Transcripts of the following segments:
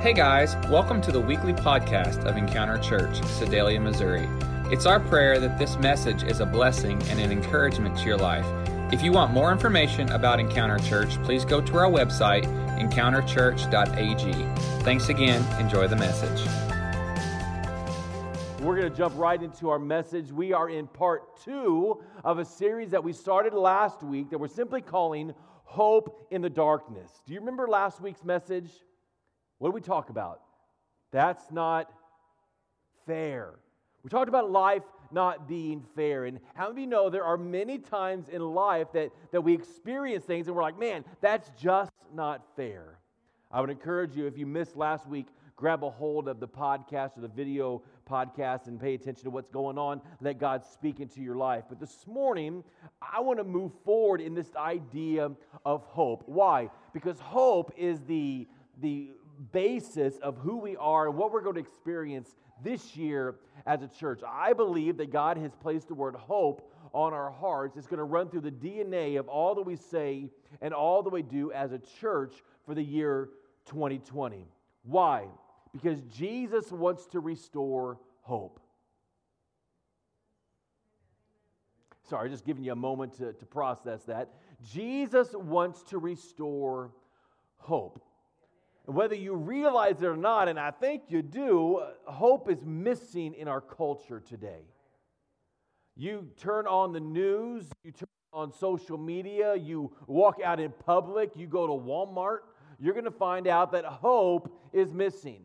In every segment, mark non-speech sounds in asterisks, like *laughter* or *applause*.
Hey guys, welcome to the weekly podcast of Encounter Church, Sedalia, Missouri. It's our prayer that this message is a blessing and an encouragement to your life. If you want more information about Encounter Church, please go to our website, encounterchurch.ag. Thanks again. Enjoy the message. We're going to jump right into our message. We are in part two of a series that we started last week that we're simply calling Hope in the Darkness. Do you remember last week's message? What do we talk about? That's not fair. We talked about life not being fair. And how many you know there are many times in life that, that we experience things and we're like, man, that's just not fair. I would encourage you, if you missed last week, grab a hold of the podcast or the video podcast and pay attention to what's going on. Let God speak into your life. But this morning, I want to move forward in this idea of hope. Why? Because hope is the, the basis of who we are and what we're going to experience this year as a church. I believe that God has placed the word hope on our hearts. It's going to run through the DNA of all that we say and all that we do as a church for the year 2020. Why? Because Jesus wants to restore hope. Sorry, just giving you a moment to, to process that. Jesus wants to restore hope. Whether you realize it or not, and I think you do, hope is missing in our culture today. You turn on the news, you turn on social media, you walk out in public, you go to Walmart, you're going to find out that hope is missing.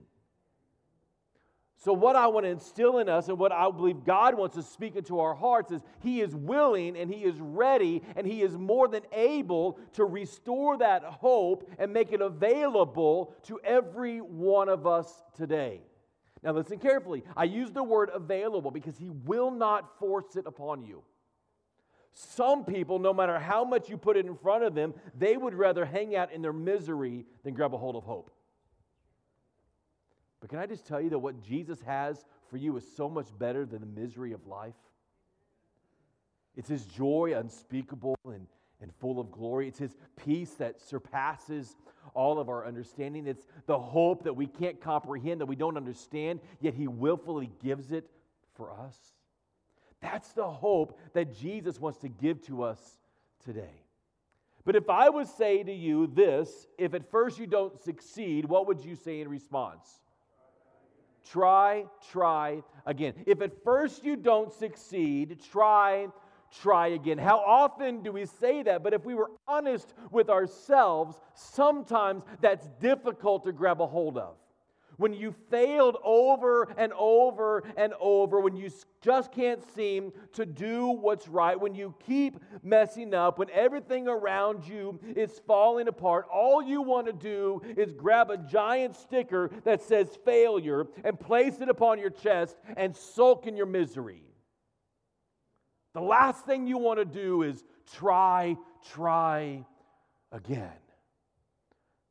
So, what I want to instill in us and what I believe God wants to speak into our hearts is He is willing and He is ready and He is more than able to restore that hope and make it available to every one of us today. Now, listen carefully. I use the word available because He will not force it upon you. Some people, no matter how much you put it in front of them, they would rather hang out in their misery than grab a hold of hope. But can I just tell you that what Jesus has for you is so much better than the misery of life? It's his joy unspeakable and, and full of glory. It's his peace that surpasses all of our understanding. It's the hope that we can't comprehend, that we don't understand, yet he willfully gives it for us. That's the hope that Jesus wants to give to us today. But if I would say to you this, if at first you don't succeed, what would you say in response? Try, try again. If at first you don't succeed, try, try again. How often do we say that? But if we were honest with ourselves, sometimes that's difficult to grab a hold of when you failed over and over and over, when you just can't seem to do what's right, when you keep messing up, when everything around you is falling apart, all you want to do is grab a giant sticker that says failure and place it upon your chest and sulk in your misery. The last thing you want to do is try, try again.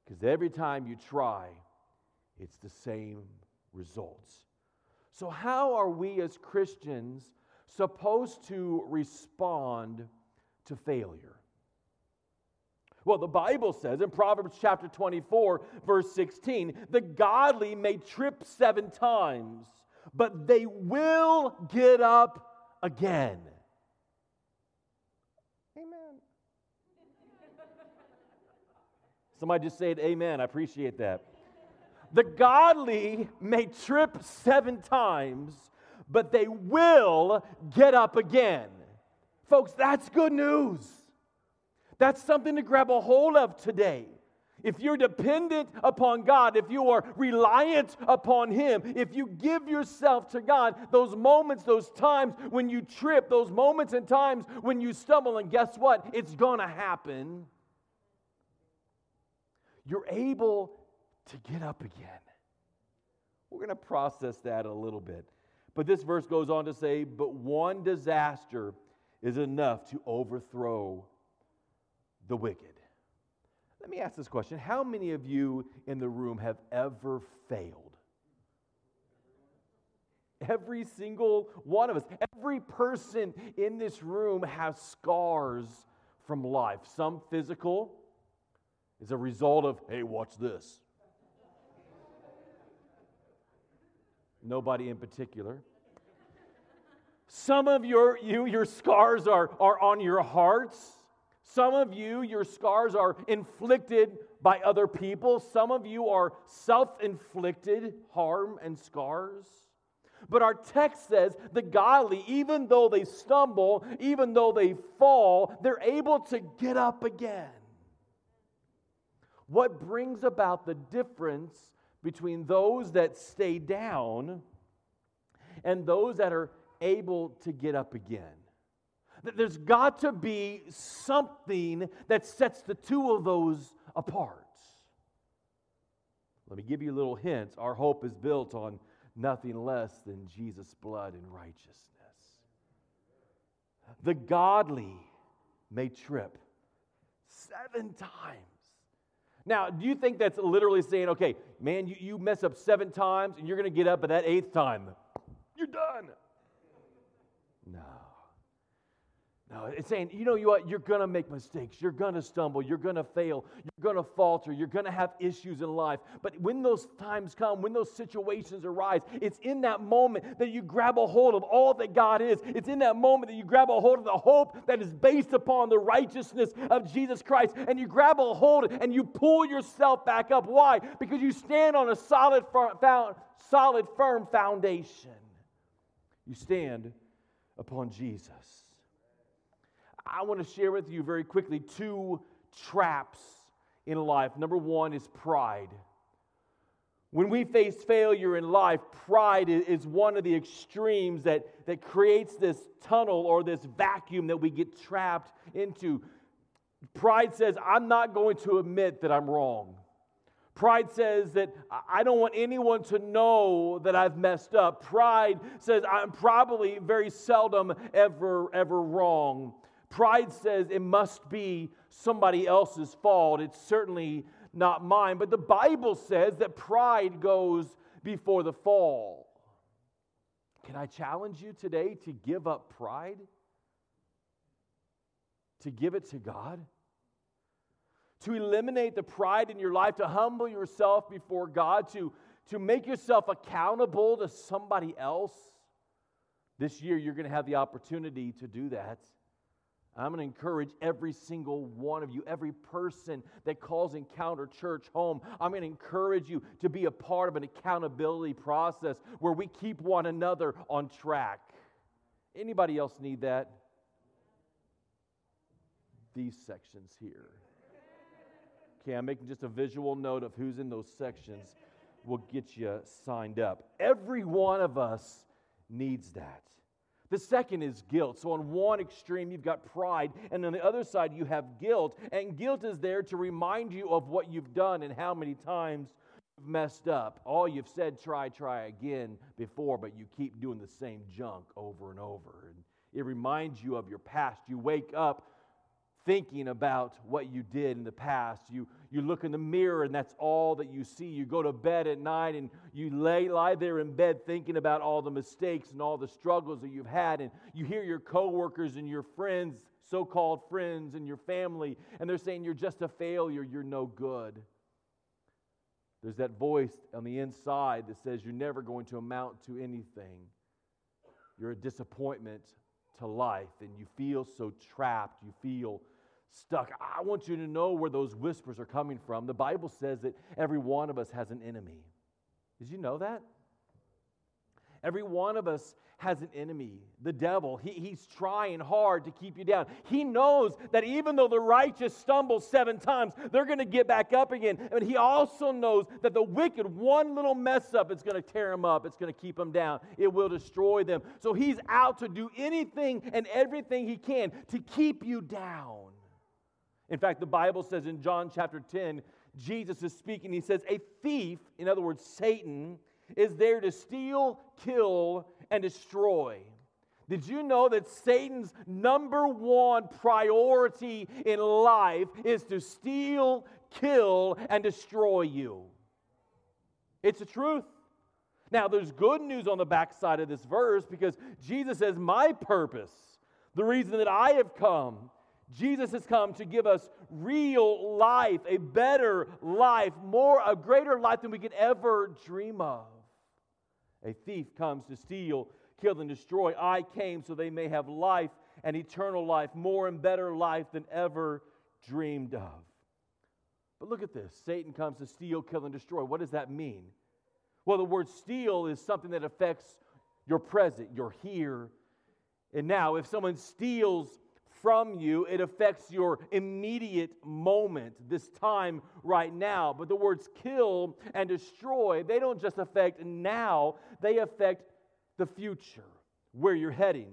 Because every time you try, it's the same results. So, how are we as Christians supposed to respond to failure? Well, the Bible says in Proverbs chapter 24, verse 16, the godly may trip seven times, but they will get up again. Amen. *laughs* Somebody just said Amen. I appreciate that. The godly may trip seven times, but they will get up again. Folks, that's good news. That's something to grab a hold of today. If you're dependent upon God, if you are reliant upon Him, if you give yourself to God, those moments, those times when you trip, those moments and times when you stumble, and guess what? It's to happen. You're able to get up again. We're going to process that a little bit. But this verse goes on to say, But one disaster is enough to overthrow the wicked. Let me ask this question How many of you in the room have ever failed? Every single one of us, every person in this room has scars from life. Some physical, is a result of, hey, watch this. Nobody in particular. Some of your, you, your scars are, are on your hearts. Some of you, your scars are inflicted by other people. Some of you are self inflicted harm and scars. But our text says the godly, even though they stumble, even though they fall, they're able to get up again. What brings about the difference between those that stay down and those that are able to get up again? There's got to be something that sets the two of those apart. Let me give you a little hint. Our hope is built on nothing less than Jesus' blood and righteousness. The godly may trip seven times. Now, do you think that's literally saying, okay, man, you, you mess up seven times and you're going to get up at that eighth time? You're done. No. No, it's saying, you know what? You're going to make mistakes. You're going to stumble. You're going to fail. You're going to falter. You're going to have issues in life. But when those times come, when those situations arise, it's in that moment that you grab a hold of all that God is. It's in that moment that you grab a hold of the hope that is based upon the righteousness of Jesus Christ. And you grab a hold and you pull yourself back up. Why? Because you stand on a solid, solid firm foundation. You stand upon Jesus. I want to share with you very quickly two traps in life. Number one is pride. When we face failure in life, pride is one of the extremes that, that creates this tunnel or this vacuum that we get trapped into. Pride says, I'm not going to admit that I'm wrong. Pride says that I don't want anyone to know that I've messed up. Pride says I'm probably very seldom ever, ever wrong. Pride says it must be somebody else's fault. It's certainly not mine. But the Bible says that pride goes before the fall. Can I challenge you today to give up pride? To give it to God? To eliminate the pride in your life, to humble yourself before God, to, to make yourself accountable to somebody else? This year, you're going to have the opportunity to do that. I'm going to encourage every single one of you, every person that calls Encounter Church home. I'm going to encourage you to be a part of an accountability process where we keep one another on track. Anybody else need that? These sections here. Okay, I'm making just a visual note of who's in those sections. We'll get you signed up. Every one of us needs that. The second is guilt. So, on one extreme, you've got pride, and on the other side, you have guilt. And guilt is there to remind you of what you've done and how many times you've messed up. All you've said, try, try again before, but you keep doing the same junk over and over. And it reminds you of your past. You wake up thinking about what you did in the past. You, you look in the mirror and that's all that you see. You go to bed at night and you lay, lie there in bed thinking about all the mistakes and all the struggles that you've had. And you hear your coworkers and your friends, so called friends, and your family, and they're saying you're just a failure, you're no good. There's that voice on the inside that says you're never going to amount to anything. You're a disappointment to life, and you feel so trapped. You feel stuck. I want you to know where those whispers are coming from. The Bible says that every one of us has an enemy. Did you know that? Every one of us has an enemy, the devil. He, he's trying hard to keep you down. He knows that even though the righteous stumble seven times, they're going to get back up again. And he also knows that the wicked, one little mess up, it's going to tear them up, it's going to keep them down, it will destroy them. So he's out to do anything and everything he can to keep you down. In fact, the Bible says in John chapter 10, Jesus is speaking. He says, A thief, in other words, Satan, is there to steal, kill, and destroy. Did you know that Satan's number one priority in life is to steal, kill, and destroy you? It's the truth. Now, there's good news on the backside of this verse because Jesus says, My purpose, the reason that I have come, Jesus has come to give us real life, a better life, more, a greater life than we could ever dream of. A thief comes to steal, kill, and destroy. I came so they may have life and eternal life, more and better life than ever dreamed of. But look at this Satan comes to steal, kill, and destroy. What does that mean? Well, the word steal is something that affects your present, your here and now. If someone steals from you, it affects your immediate moment, this time right now. But the words kill and destroy, they don't just affect now, they affect the future, where you're heading.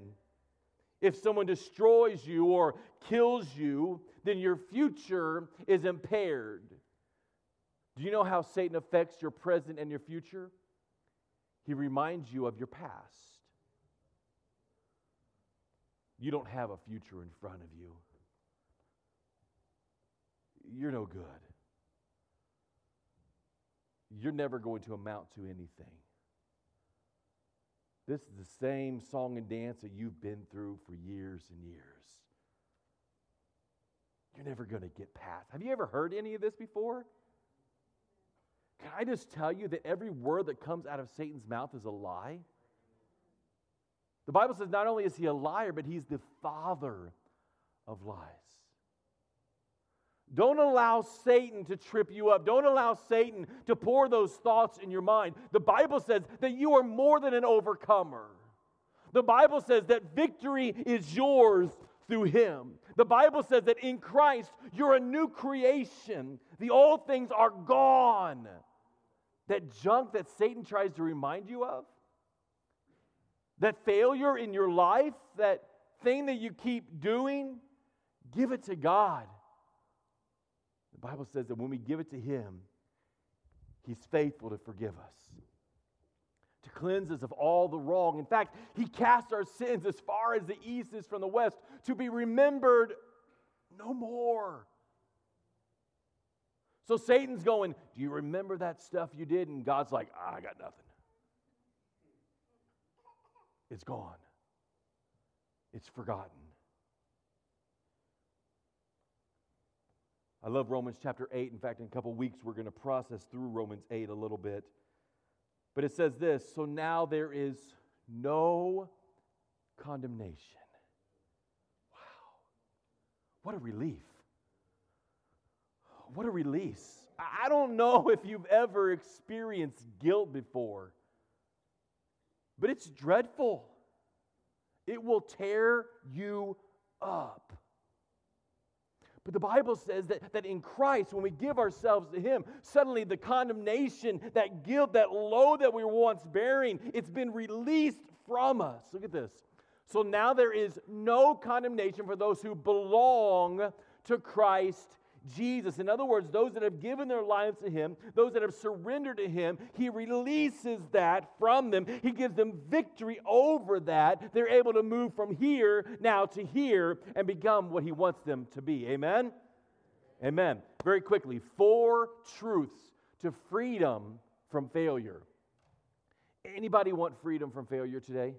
If someone destroys you or kills you, then your future is impaired. Do you know how Satan affects your present and your future? He reminds you of your past. You don't have a future in front of you. You're no good. You're never going to amount to anything. This is the same song and dance that you've been through for years and years. You're never going to get past. Have you ever heard any of this before? Can I just tell you that every word that comes out of Satan's mouth is a lie? The Bible says not only is he a liar, but he's the father of lies. Don't allow Satan to trip you up. Don't allow Satan to pour those thoughts in your mind. The Bible says that you are more than an overcomer. The Bible says that victory is yours through him. The Bible says that in Christ you're a new creation. The old things are gone. That junk that Satan tries to remind you of, that failure in your life, that thing that you keep doing, give it to God. The Bible says that when we give it to Him, He's faithful to forgive us, to cleanse us of all the wrong. In fact, He casts our sins as far as the east is from the west to be remembered no more. So Satan's going, Do you remember that stuff you did? And God's like, I got nothing. It's gone, it's forgotten. I love Romans chapter 8. In fact, in a couple weeks, we're going to process through Romans 8 a little bit. But it says this So now there is no condemnation. Wow. What a relief. What a release. I don't know if you've ever experienced guilt before but it's dreadful. It will tear you up. But the Bible says that, that in Christ, when we give ourselves to Him, suddenly the condemnation, that guilt, that load that we were once bearing, it's been released from us. Look at this. So now there is no condemnation for those who belong to Christ Jesus. In other words, those that have given their lives to Him, those that have surrendered to Him, He releases that from them. He gives them victory over that. They're able to move from here now to here and become what He wants them to be. Amen? Amen. Very quickly, four truths to freedom from failure. Anybody want freedom from failure today?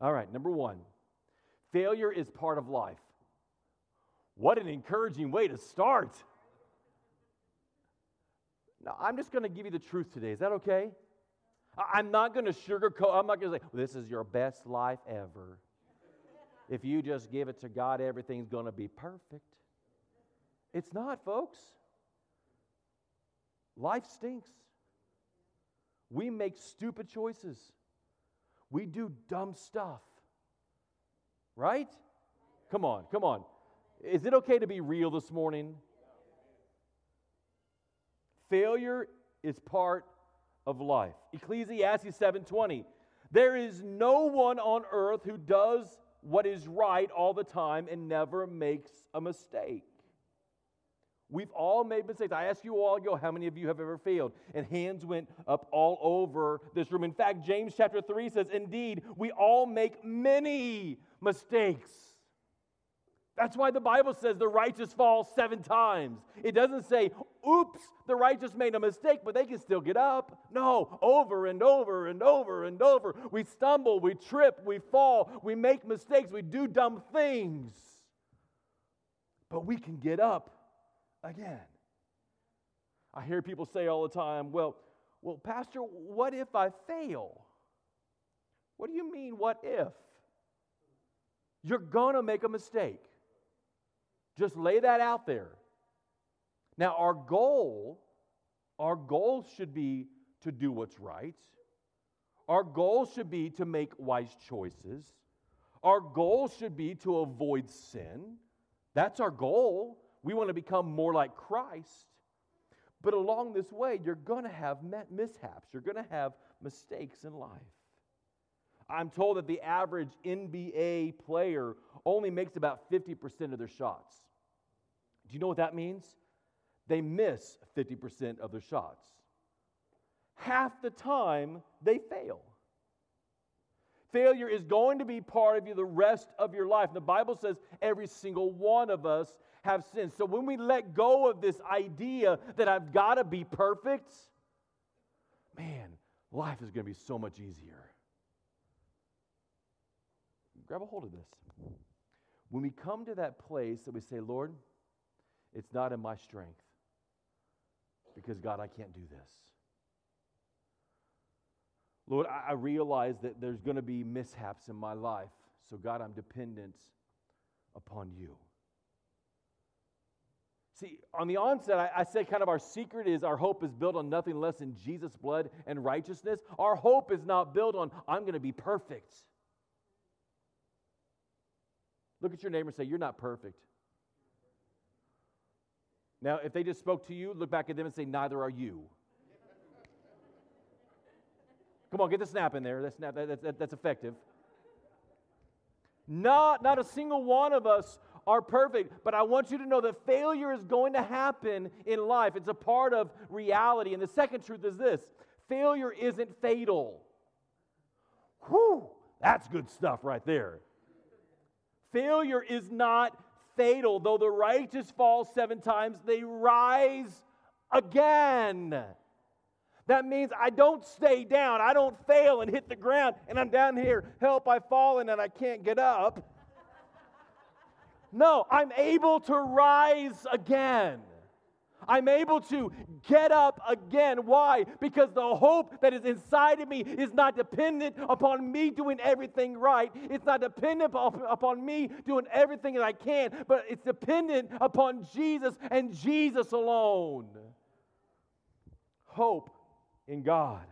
All right, number one failure is part of life. What an encouraging way to start. Now, I'm just going to give you the truth today. Is that okay? I'm not going to sugarcoat. I'm not going to say, this is your best life ever. If you just give it to God, everything's going to be perfect. It's not, folks. Life stinks. We make stupid choices. We do dumb stuff. Right? Come on, come on. Is it okay to be real this morning? Failure is part of life. Ecclesiastes 7:20. There is no one on earth who does what is right all the time and never makes a mistake. We've all made mistakes. I asked you all ago, how many of you have ever failed? And hands went up all over this room. In fact, James chapter 3 says, Indeed, we all make many mistakes. That's why the Bible says the righteous fall seven times. It doesn't say, oops, the righteous made a mistake, but they can still get up. No, over and over and over and over. We stumble, we trip, we fall, we make mistakes, we do dumb things. But we can get up again. I hear people say all the time, well, well, Pastor, what if I fail? What do you mean, what if? You're going to make a mistake. Just lay that out there. Now, our goal, our goal should be to do what's right. Our goal should be to make wise choices. Our goal should be to avoid sin. That's our goal. We want to become more like Christ. But along this way, you're going to have mishaps. You're going to have mistakes in life. I'm told that the average NBA player only makes about 50% of their shots. Do you know what that means? They miss 50% of their shots. Half the time, they fail. Failure is going to be part of you the rest of your life. The Bible says every single one of us have sinned. So when we let go of this idea that I've got to be perfect, man, life is going to be so much easier. Grab a hold of this. When we come to that place that we say, Lord, it's not in my strength, because God, I can't do this. Lord, I, realize that there's going to be mishaps in my life. So, God, I'm dependent upon you. See, on the onset, I, I said kind of our secret is our hope is built on nothing less than Jesus' blood and righteousness. Our hope is not built on, I'm going to be perfect. Look at your neighbor and say, You're not perfect. Now, if they just spoke to you, look back at them and say, Neither are you. Come on, get the snap in there. That's, snap, that, that, that's effective. Not, not a single one of us are perfect, but I want you to know that failure is going to happen in life. It's a part of reality. And the second truth is this failure isn't fatal. Whew, that's good stuff right there. Failure is not fatal. Though the righteous fall seven times, they rise again. That means I don't stay down. I don't fail and hit the ground and I'm down here. Help, I've fallen and I can't get up. No, I'm able to rise again. I'm able to get up again. Why? Because the hope that is inside of me is not dependent upon me doing everything right. It's not dependent upon me doing everything that I can, but it's dependent upon Jesus and Jesus alone. Hope in God.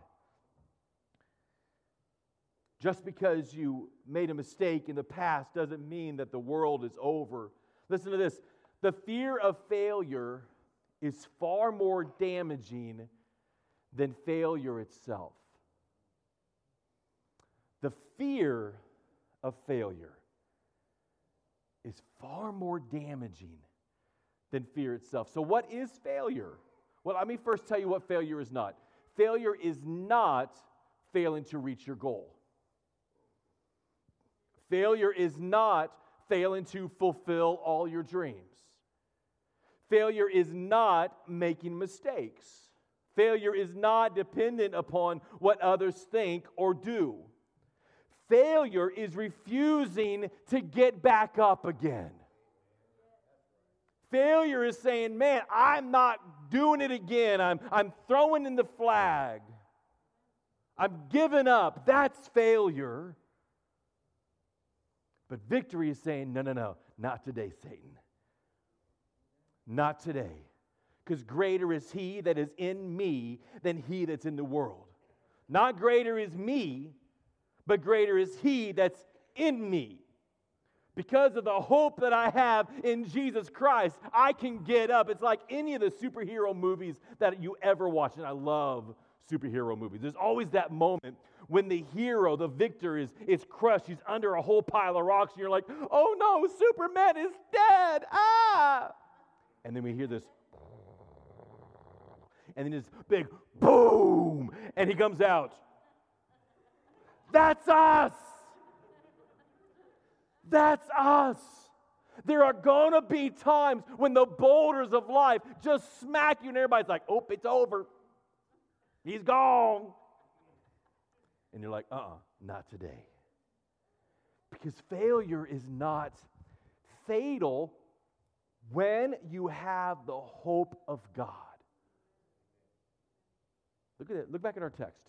Just because you made a mistake in the past doesn't mean that the world is over. Listen to this the fear of failure is far more damaging than failure itself. The fear of failure is far more damaging than fear itself. So, what is failure? Well, let me first tell you what failure is not. Failure is not failing to reach your goal. Failure is not failing to fulfill all your dreams. Failure is not making mistakes. Failure is not dependent upon what others think or do. Failure is refusing to get back up again. Failure is saying, Man, I'm not doing it again. I'm, I'm throwing in the flag. I'm giving up. That's failure. But victory is saying, No, no, no, not today, Satan. Not today. Because greater is he that is in me than he that's in the world. Not greater is me, but greater is he that's in me. Because of the hope that I have in Jesus Christ, I can get up. It's like any of the superhero movies that you ever watch, and I love superhero movies. There's always that moment when the hero, the victor, is, is crushed. He's under a whole pile of rocks, and you're like, oh no, Superman is dead. Ah! And then we hear this, and then this big boom, and he comes out. That's us. That's us. There are going to be times when the boulders of life just smack you, and everybody's like, oh, it's over. He's gone. And you're like, uh uh-uh, uh not today. Because failure is not fatal when you have the hope of God. Look at it. Look back at our text.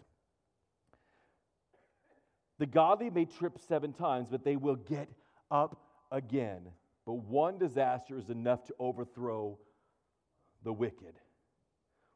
The godly may trip seven times, but they will get up again. But one disaster is enough to overthrow the wicked.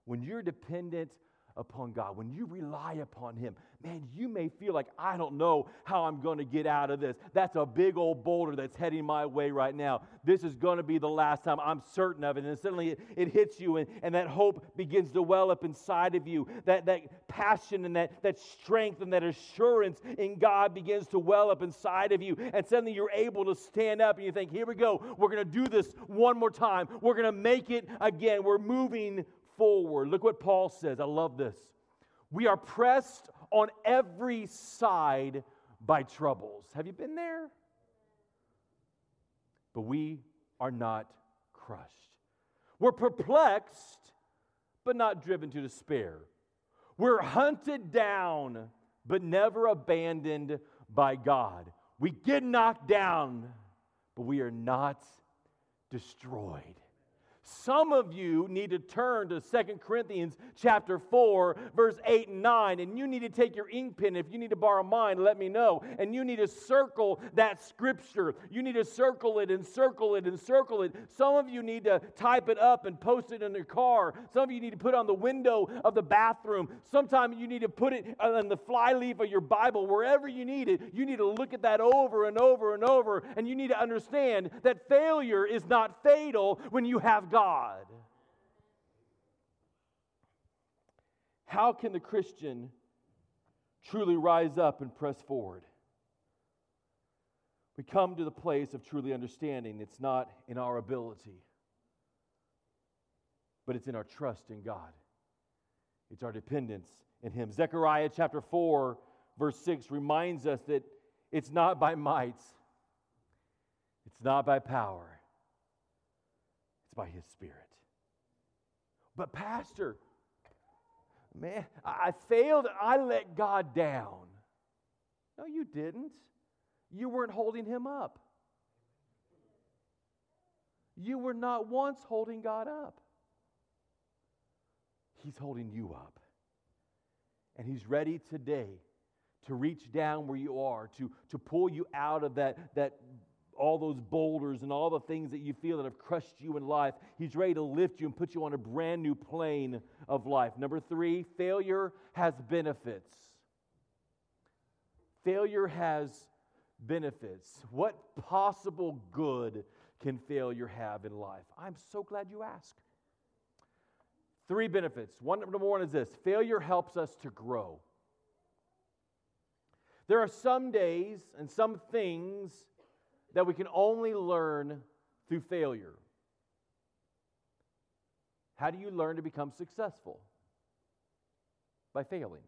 When you're dependent upon God, when you rely upon Him, man, you may feel like, I don't know how I'm going to get out of this. That's a big old boulder that's heading my way right now. This is going to be the last time. I'm certain of it. And suddenly it, it hits you, and, and that hope begins to well up inside of you. That, that passion and that, that strength and that assurance in God begins to well up inside of you. And suddenly you're able to stand up and you think, here we go. We're going to do this one more time. We're going to make it again. We're moving forward. Look what Paul says. I love this. We are pressed on every side by troubles. Have you been there? But we are not crushed. We're perplexed, but not driven to despair. We're hunted down, but never abandoned by God. We get knocked down, but we are not destroyed. Some of you need to turn to Second Corinthians chapter 4, verse 8 and 9, and you need to take your ink pen. If you need to borrow mine, let me know. And you need to circle that scripture. You need to circle it and circle it and circle it. Some of you need to type it up and post it in your car. Some of you need to put it on the window of the bathroom. Sometimes you need to put it on the flyleaf of your Bible, wherever you need it. You need to look at that over and over and over, and you need to understand that failure is not fatal when you have God. God. How can the Christian truly rise up and press forward? We come to the place of truly understanding it's not in our ability, but it's in our trust in God. It's our dependence in Him. Zechariah chapter 4, verse 6 reminds us that it's not by might, it's not by power, by His Spirit. But, Pastor, man, I failed. I let God down. No, you didn't. You weren't holding Him up. You were not once holding God up. He's holding you up. And He's ready today to reach down where you are, to, to pull you out of that, that all those boulders and all the things that you feel that have crushed you in life. He's ready to lift you and put you on a brand new plane of life. Number three, failure has benefits. Failure has benefits. What possible good can failure have in life? I'm so glad you asked. Three benefits. One, number one is this failure helps us to grow. There are some days and some things that we can only learn through failure. How do you learn to become successful? By failing.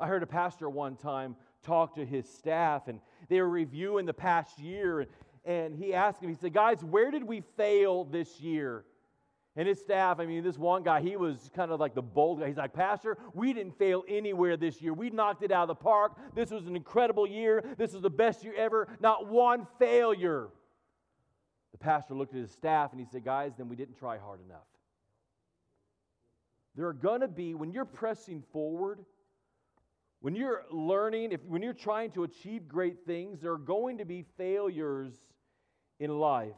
I heard a pastor one time talk to his staff, and they were reviewing the past year, and, he asked him, he said, Guys, where did we fail this year? And his staff, I mean, this one guy, he was kind of like the bold guy. He's like, Pastor, we didn't fail anywhere this year. We knocked it out of the park. This was an incredible year. This was the best year ever. Not one failure. The pastor looked at his staff and he said, Guys, then we didn't try hard enough. There are going to be, when you're pressing forward, when you're learning, if, when you're trying to achieve great things, there are going to be failures in life.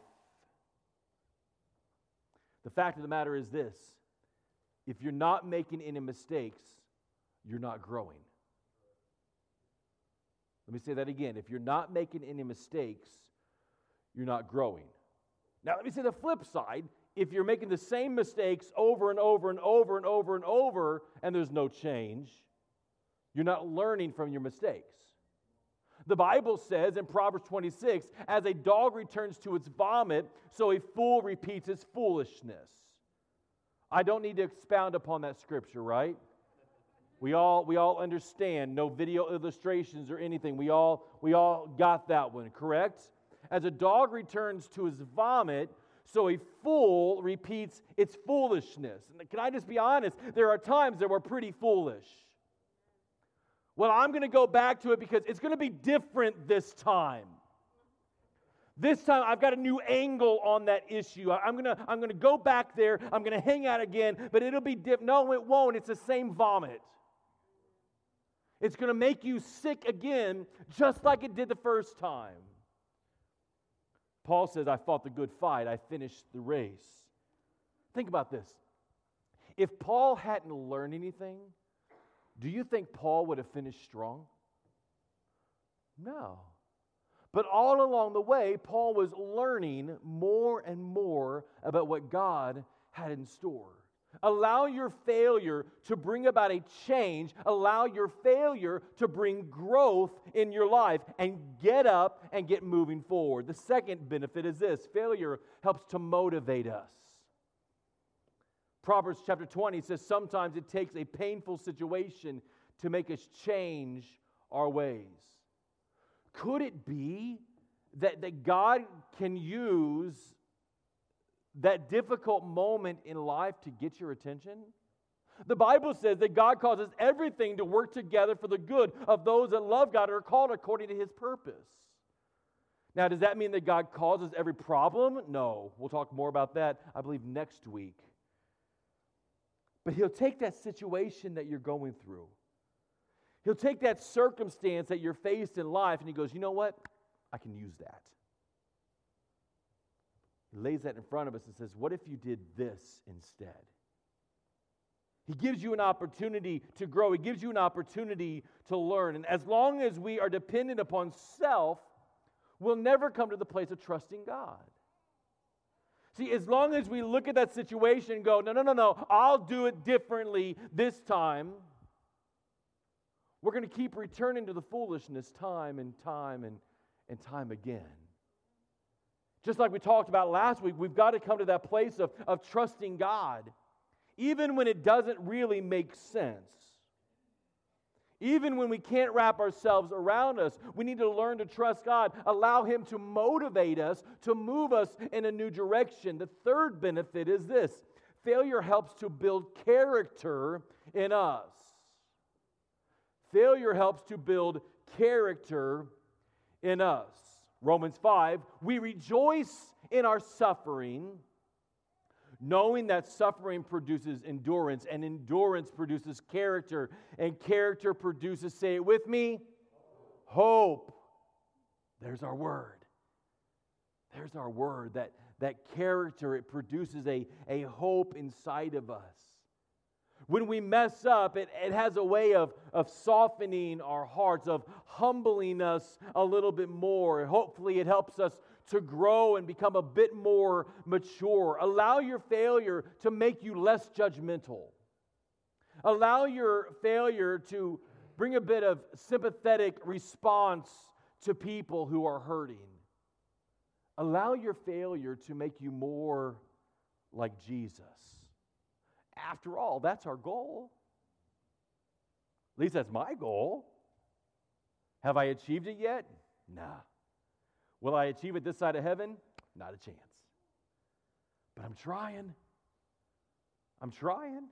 The fact of the matter is this if you're not making any mistakes, you're not growing. Let me say that again. If you're not making any mistakes, you're not growing. Now, let me say the flip side. If you're making the same mistakes over and over and over and over and over, and there's no change, you're not learning from your mistakes. The Bible says in Proverbs 26 as a dog returns to its vomit, so a fool repeats his foolishness. I don't need to expound upon that scripture, right? We all, we all understand, no video illustrations or anything. We all, we all got that one, correct? As a dog returns to his vomit, so a fool repeats its foolishness. And can I just be honest? There are times that we're pretty foolish. Well, I'm going to go back to it because it's going to be different this time. This time I've got a new angle on that issue. I'm going to I'm going to go back there. I'm going to hang out again, but it'll be different. No, it won't. It's the same vomit. It's going to make you sick again, just like it did the first time. Paul says, I fought the good fight, I finished the race. Think about this. If Paul hadn't learned anything, do you think Paul would have finished strong? No. But all along the way, Paul was learning more and more about what God had in store. Allow your failure to bring about a change. Allow your failure to bring growth in your life and get up and get moving forward. The second benefit is this failure helps to motivate us. Proverbs chapter 20 says sometimes it takes a painful situation to make us change our ways. Could it be that, that God can use that difficult moment in life to get your attention? The Bible says that God causes everything to work together for the good of those that love God and are called according to his purpose. Now, does that mean that God causes every problem? No. We'll talk more about that, I believe, next week. But he'll take that situation that you're going through, he'll take that circumstance that you're faced in life, and he goes, you know what? I can use that. He lays that in front of us and says, What if you did this instead? He gives you an opportunity to grow. He gives you an opportunity to learn. And as long as we are dependent upon self, we'll never come to the place of trusting God. See, as long as we look at that situation and go, no, no, no, no, I'll do it differently this time, we're going to keep returning to the foolishness time and time and, and time again. Just like we talked about last week, we've got to come to that place of, of trusting God, even when it doesn't really make sense. Even when we can't wrap ourselves around us, we need to learn to trust God, allow Him to motivate us, to move us in a new direction. The third benefit is this failure helps to build character in us. Failure helps to build character in us. Romans 5, we rejoice in our suffering, knowing that suffering produces endurance, and endurance produces character, and character produces, say it with me, hope. There's our word. There's our word. That, that character, it produces a, a hope inside of us. When we mess up, it, it has a way of, of softening our hearts, of humbling us a little bit more. Hopefully, it helps us to grow and become a bit more mature. Allow your failure to make you less judgmental. Allow your failure to bring a bit of sympathetic response to people who are hurting. Allow your failure to make you more like Jesus. After all, that's our goal. At least that's my goal. Have I achieved it yet? Nah. Will I achieve it this side of heaven? Not a chance. But I'm trying. I'm trying.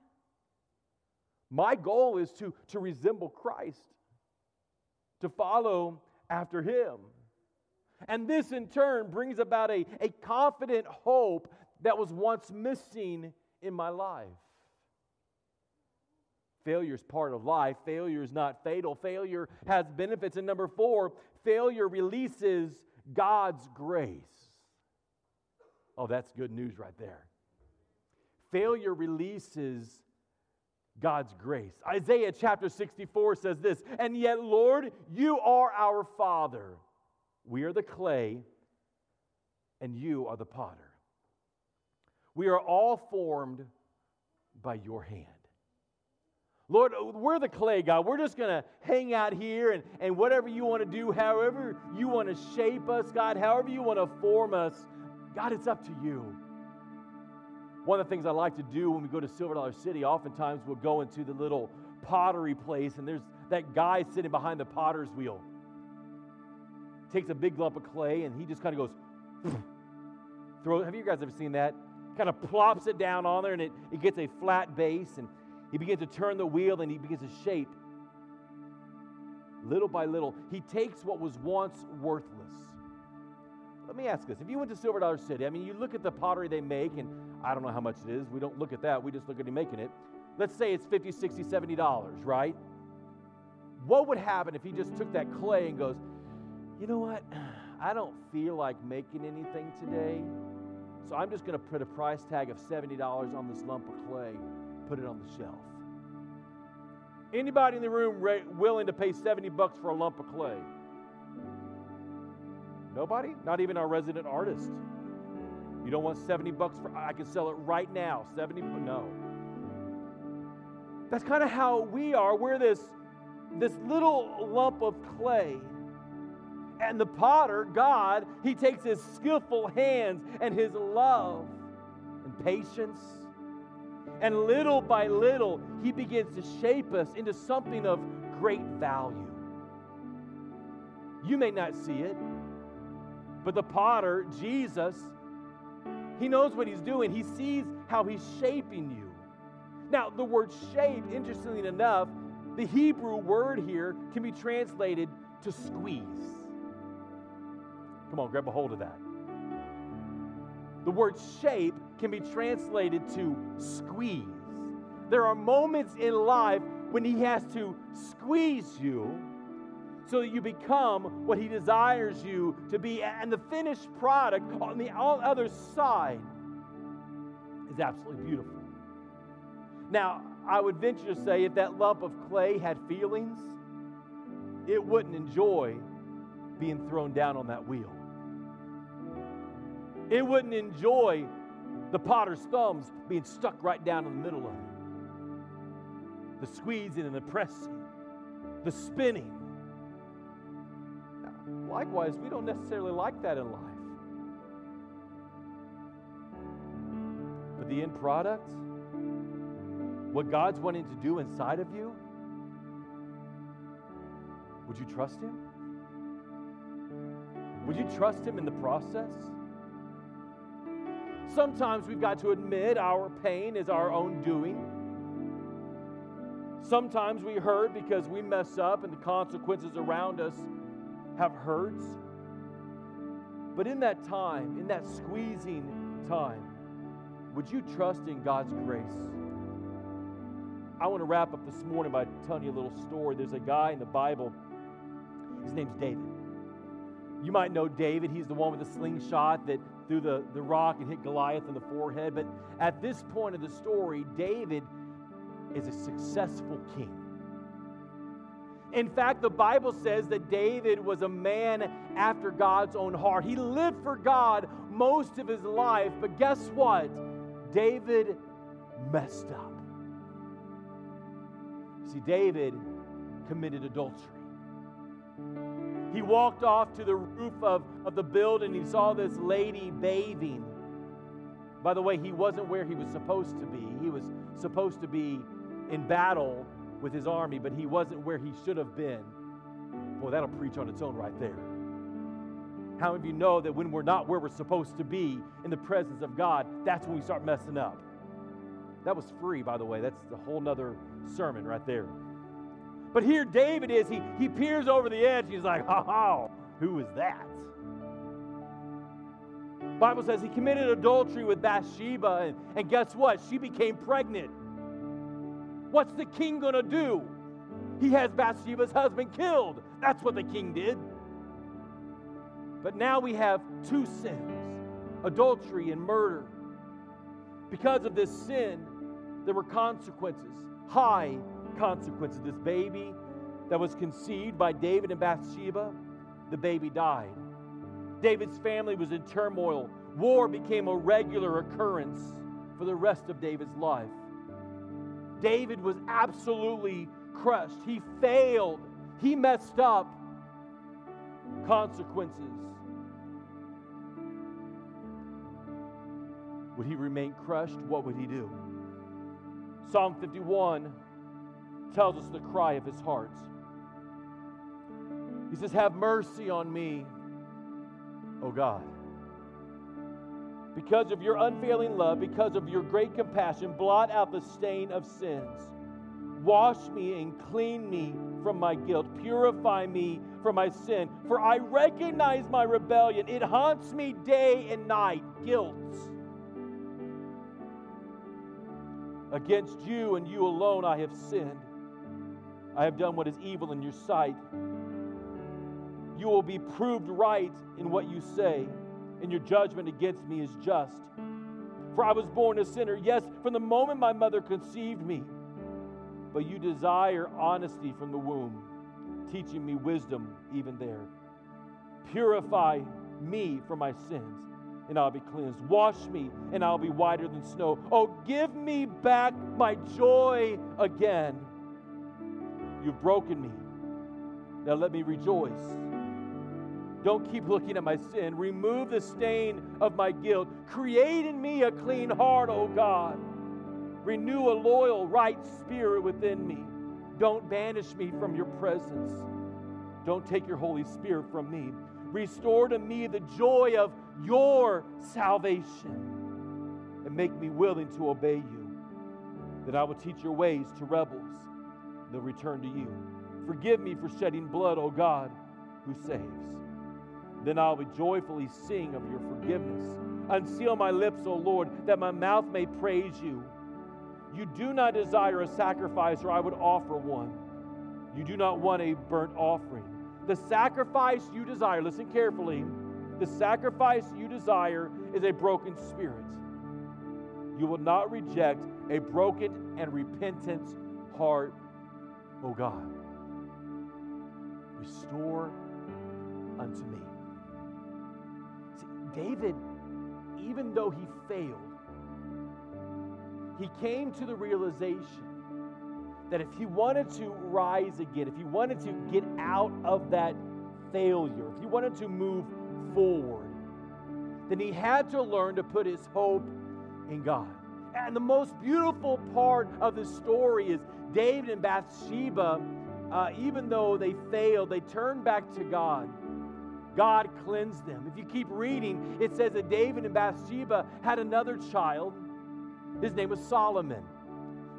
My goal is to, to resemble Christ, to follow after him. And this in turn brings about a, a confident hope that was once missing in my life. Failure is part of life. Failure is not fatal. Failure has benefits. And number four, failure releases God's grace. Oh, that's good news right there. Failure releases God's grace. Isaiah chapter 64 says this And yet, Lord, you are our Father. We are the clay, and you are the potter. We are all formed by your hand. Lord, uh, we're the clay, God. We're just going to hang out here and, and whatever you want to do, however you want to shape us, God, however you want to form us, God, it's up to you. One of the things I like to do when we go to Silver Dollar City, oftentimes we'll go into the little pottery place and there's that guy sitting behind the potter's wheel. Takes a big lump of clay and he just kind of goes, *sniffs* throw. Have you guys ever seen that? Kind of plops it down on there and it, it gets a flat base and he begins to turn the wheel and he begins to shape. Little by little, he takes what was once worthless, let me ask this. If you went to Silver Dollar City, I mean, you look at the pottery they make, and I don't know how much it is. We don't look at that. We just look at him making it. Let's say it's 50 60 $70, right? What would happen if he just took that clay and goes, you know what? *sighs* I don't feel like making anything today, so I'm just going to put a price tag of $70 on this lump of clay, put it on the shelf. Anybody in the room re- willing to pay 70 bucks for a lump of clay? Nobody? Not even our resident artist. You don't want 70 bucks for I can sell it right now. 70 no. That's kind of how we are. We're this this little lump of clay. And the potter, God, he takes his skillful hands and his love and patience and little by little, he begins to shape us into something of great value. You may not see it, but the potter, Jesus, he knows what he's doing. He sees how he's shaping you. Now, the word shape, interestingly enough, the Hebrew word here can be translated to squeeze. Come on, grab a hold of that. The word shape can be translated to squeeze. There are moments in life when He has to squeeze you so that you become what He desires you to be. And the finished product on the other side is absolutely beautiful. Now, I would venture to say if that lump of clay had feelings, it wouldn't enjoy being thrown down on that wheel. It wouldn't enjoy the potter's thumbs being stuck right down in the middle of it. The squeezing and the pressing, the spinning. Likewise, we don't necessarily like that in life. But the end product, what God's wanting to do inside of you, would you trust Him? Would you trust Him in the process? Sometimes we've got to admit our pain is our own doing. Sometimes we hurt because we mess up and the consequences around us have hurts. But in that time, in that squeezing time, would you trust in God's grace? I want to wrap up this morning by telling you a little story. There's a guy in the Bible, his name's David. You might know David. He's the one with the slingshot that threw the, the rock and hit Goliath in the forehead. But at this point of the story, David is a successful king. In fact, the Bible says that David was a man after God's own heart. He lived for God most of his life, but guess what? David messed up. See, David committed adultery. He walked off to the roof of, of the building. He saw this lady bathing. By the way, he wasn't where he was supposed to be. He was supposed to be in battle with his army, but he wasn't where he should have been. Boy, that'll preach on its own right there. How many of you know that when we're not where we're supposed to be in the presence of God, that's when we start messing up? That was free, by the way. That's a whole nother sermon right there. But here David is, he, he peers over the edge. He's like, ha ha, who is that? Bible says he committed adultery with Bathsheba, and, and guess what? She became pregnant. What's the king to do? He has Bathsheba's husband killed. That's what the king did. But now we have two sins adultery and murder. Because of this sin, there were consequences, high consequences. This baby that was conceived by David and Bathsheba, the baby died. David's family was in turmoil. War became a regular occurrence for the rest of David's life. David was absolutely crushed. He failed. He messed up. Consequences. Would he remain crushed? What would he do? Psalm 51 tells us the cry of his heart. He says, Have mercy on me, O God. Because of your unfailing love, because of your great compassion, blot out the stain of sins. Wash me and clean me from my guilt. Purify me from my sin. For I recognize my rebellion. It haunts me day and night. Guilt. Against you and you alone I have sinned. I have done what is evil in your sight. You will be proved right in what you say, and your judgment against me is just. For I was born a sinner, yes, from the moment my mother conceived me. But you desire honesty from the womb, teaching me wisdom even there. Purify me from my sins, and I'll be cleansed. Wash me, and I'll be whiter than snow. Oh, give me back my joy again. You've broken me. Now let me rejoice. Don't keep looking at my sin. Remove the stain of my guilt. Create in me a clean heart, O God. Renew a loyal, right spirit within me. Don't banish me from your presence. Don't take your Holy Spirit from me. Restore to me the joy of your salvation and make me willing to obey you. That I will teach your ways to rebels. They'll return to you. Forgive me for shedding blood, O God, who saves. Then I'll be joyfully sing of your forgiveness. Unseal my lips, O Lord, that my mouth may praise you. You do not desire a sacrifice, or I would offer one. You do not want a burnt offering. The sacrifice you desire, listen carefully, the sacrifice you desire is a broken spirit. You will not reject a broken and repentant heart, O God. Restore unto me. See, David, even though he failed, he came to the realization that if he wanted to rise again, if he wanted to get out of that failure, if he wanted to move forward, then he had to learn to put his hope in God. And the most beautiful part of the story is David and Bathsheba, uh, even though they failed, they turned back to God. God cleansed them. If you keep reading, it says that David and Bathsheba had another child. His name was Solomon.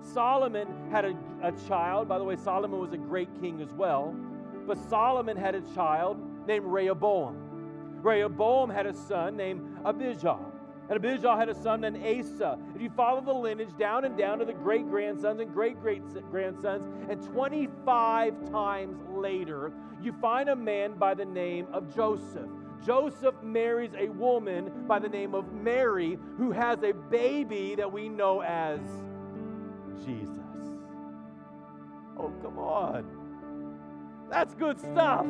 Solomon had a, a child. By the way, Solomon was a great king as well. But Solomon had a child named Rehoboam. Rehoboam had a son named Abijah. And Abijah had a son named Asa. If you follow the lineage down and down to the great grandsons and great great grandsons, and 25 times later, you find a man by the name of Joseph. Joseph marries a woman by the name of Mary who has a baby that we know as Jesus. Oh, come on. That's good stuff.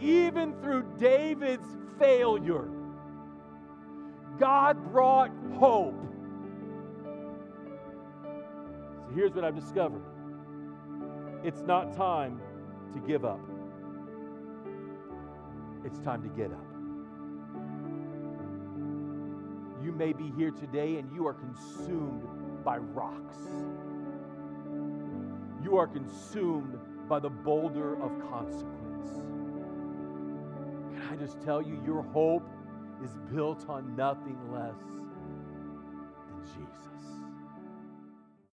Even through David's failure, God brought hope. So here's what I've discovered it's not time to give up. It's time to get up. You may be here today and you are consumed by rocks. You are consumed by the boulder of consequence. Can I just tell you, your hope is built on nothing less.